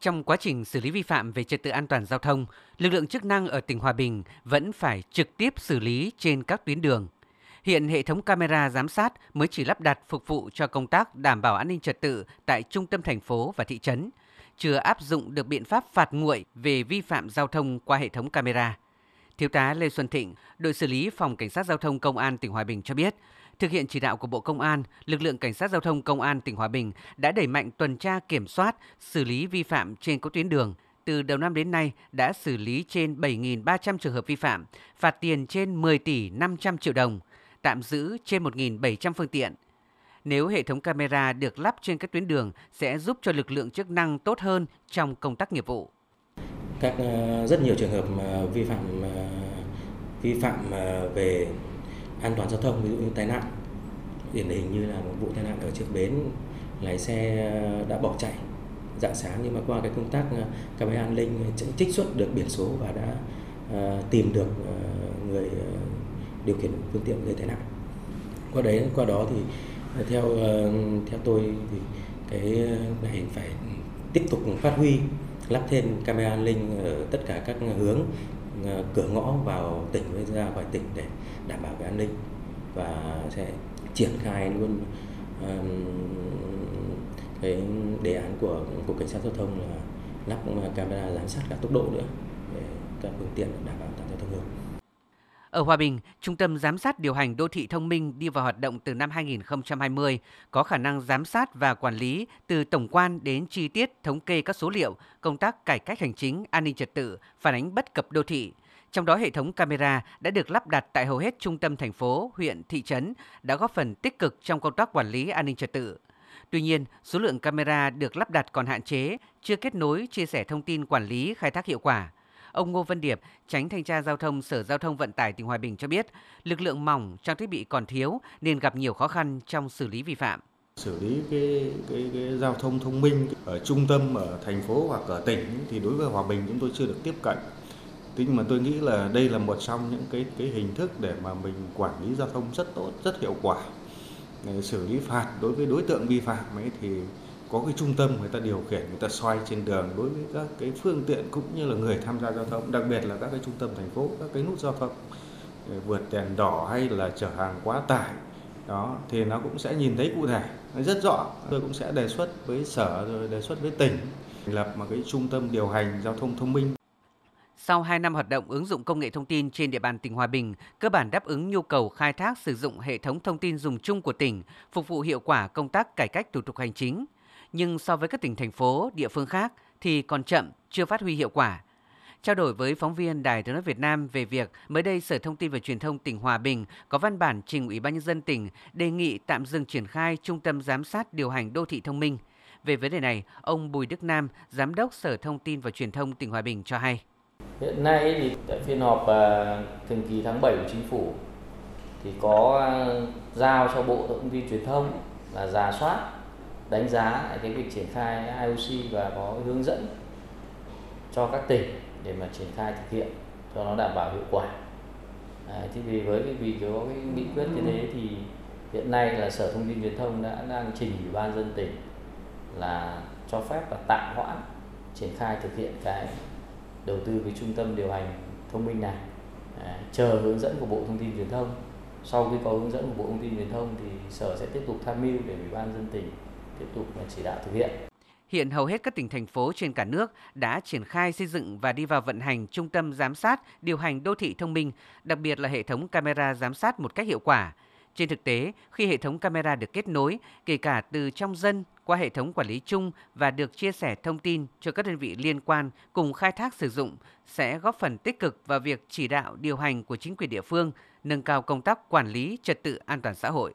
Trong quá trình xử lý vi phạm về trật tự an toàn giao thông, lực lượng chức năng ở tỉnh Hòa Bình vẫn phải trực tiếp xử lý trên các tuyến đường. Hiện hệ thống camera giám sát mới chỉ lắp đặt phục vụ cho công tác đảm bảo an ninh trật tự tại trung tâm thành phố và thị trấn, chưa áp dụng được biện pháp phạt nguội về vi phạm giao thông qua hệ thống camera. Thiếu tá Lê Xuân Thịnh, đội xử lý phòng cảnh sát giao thông công an tỉnh Hòa Bình cho biết, thực hiện chỉ đạo của Bộ Công an, lực lượng cảnh sát giao thông công an tỉnh Hòa Bình đã đẩy mạnh tuần tra kiểm soát, xử lý vi phạm trên các tuyến đường. Từ đầu năm đến nay đã xử lý trên 7.300 trường hợp vi phạm, phạt tiền trên 10 tỷ 500 triệu đồng, tạm giữ trên 1.700 phương tiện. Nếu hệ thống camera được lắp trên các tuyến đường sẽ giúp cho lực lượng chức năng tốt hơn trong công tác nghiệp vụ. Các ờ, rất nhiều trường hợp vi phạm ờ, vi phạm ờ, về an toàn giao thông, ví dụ như tai nạn. Điển hình như là một vụ tai nạn ở trước bến, lái xe đã bỏ chạy dạng sáng. Nhưng mà qua cái công tác ờ, camera an ninh trích xuất được biển số và đã ờ, tìm được ờ, người điều khiển phương tiện gây tai nạn. Qua đấy, qua đó thì theo theo tôi thì cái này phải tiếp tục phát huy, lắp thêm camera an ninh ở tất cả các hướng Ờ, cửa ngõ vào tỉnh với ra khỏi tỉnh để đảm bảo về an ninh và sẽ triển khai luôn cái đề án của cục cảnh sát giao thông là lắp camera giám sát cả tốc độ nữa để các phương tiện đảm bảo an toàn giao thông hơn. Ở Hòa Bình, Trung tâm Giám sát điều hành đô thị thông minh đi vào hoạt động từ năm 2020, có khả năng giám sát và quản lý từ tổng quan đến chi tiết thống kê các số liệu, công tác cải cách hành chính, an ninh trật tự, phản ánh bất cập đô thị. Trong đó hệ thống camera đã được lắp đặt tại hầu hết trung tâm thành phố, huyện, thị trấn đã góp phần tích cực trong công tác quản lý an ninh trật tự. Tuy nhiên, số lượng camera được lắp đặt còn hạn chế, chưa kết nối chia sẻ thông tin quản lý khai thác hiệu quả. Ông Ngô Văn Điệp, tránh thanh tra giao thông Sở Giao thông Vận tải tỉnh Hòa Bình cho biết, lực lượng mỏng, trang thiết bị còn thiếu nên gặp nhiều khó khăn trong xử lý vi phạm xử lý cái, cái, cái giao thông thông minh ở trung tâm ở thành phố hoặc ở tỉnh thì đối với Hòa Bình chúng tôi chưa được tiếp cận. Thế nhưng mà tôi nghĩ là đây là một trong những cái cái hình thức để mà mình quản lý giao thông rất tốt, rất hiệu quả. Để xử lý phạt đối với đối tượng vi phạm ấy thì có cái trung tâm người ta điều khiển người ta xoay trên đường đối với các cái phương tiện cũng như là người tham gia giao thông đặc biệt là các cái trung tâm thành phố các cái nút giao thông vượt đèn đỏ hay là chở hàng quá tải đó thì nó cũng sẽ nhìn thấy cụ thể nó rất rõ. Tôi cũng sẽ đề xuất với sở rồi đề xuất với tỉnh lập một cái trung tâm điều hành giao thông thông minh. Sau 2 năm hoạt động ứng dụng công nghệ thông tin trên địa bàn tỉnh Hòa Bình, cơ bản đáp ứng nhu cầu khai thác sử dụng hệ thống thông tin dùng chung của tỉnh, phục vụ hiệu quả công tác cải cách thủ tục hành chính nhưng so với các tỉnh thành phố, địa phương khác thì còn chậm, chưa phát huy hiệu quả. Trao đổi với phóng viên Đài Tiếng nói Việt Nam về việc mới đây Sở Thông tin và Truyền thông tỉnh Hòa Bình có văn bản trình Ủy ban nhân dân tỉnh đề nghị tạm dừng triển khai trung tâm giám sát điều hành đô thị thông minh. Về vấn đề này, ông Bùi Đức Nam, Giám đốc Sở Thông tin và Truyền thông tỉnh Hòa Bình cho hay. Hiện nay thì tại phiên họp à, thường kỳ tháng 7 của Chính phủ thì có à, giao cho Bộ Thông tin Truyền thông là giả soát đánh giá cái việc triển khai IOC và có hướng dẫn cho các tỉnh để mà triển khai thực hiện cho nó đảm bảo hiệu quả. À, thì vì với cái vì có cái nghị quyết như thế thì hiện nay là Sở Thông tin Truyền thông đã đang trình Ủy ban dân tỉnh là cho phép và tạm hoãn triển khai thực hiện cái đầu tư cái trung tâm điều hành thông minh này à, chờ hướng dẫn của Bộ Thông tin Truyền thông sau khi có hướng dẫn của Bộ Thông tin Truyền thông thì Sở sẽ tiếp tục tham mưu để Ủy ban dân tỉnh tiếp tục chỉ đạo thực hiện. Hiện hầu hết các tỉnh thành phố trên cả nước đã triển khai xây dựng và đi vào vận hành trung tâm giám sát, điều hành đô thị thông minh, đặc biệt là hệ thống camera giám sát một cách hiệu quả. Trên thực tế, khi hệ thống camera được kết nối, kể cả từ trong dân qua hệ thống quản lý chung và được chia sẻ thông tin cho các đơn vị liên quan cùng khai thác sử dụng sẽ góp phần tích cực vào việc chỉ đạo điều hành của chính quyền địa phương, nâng cao công tác quản lý trật tự an toàn xã hội.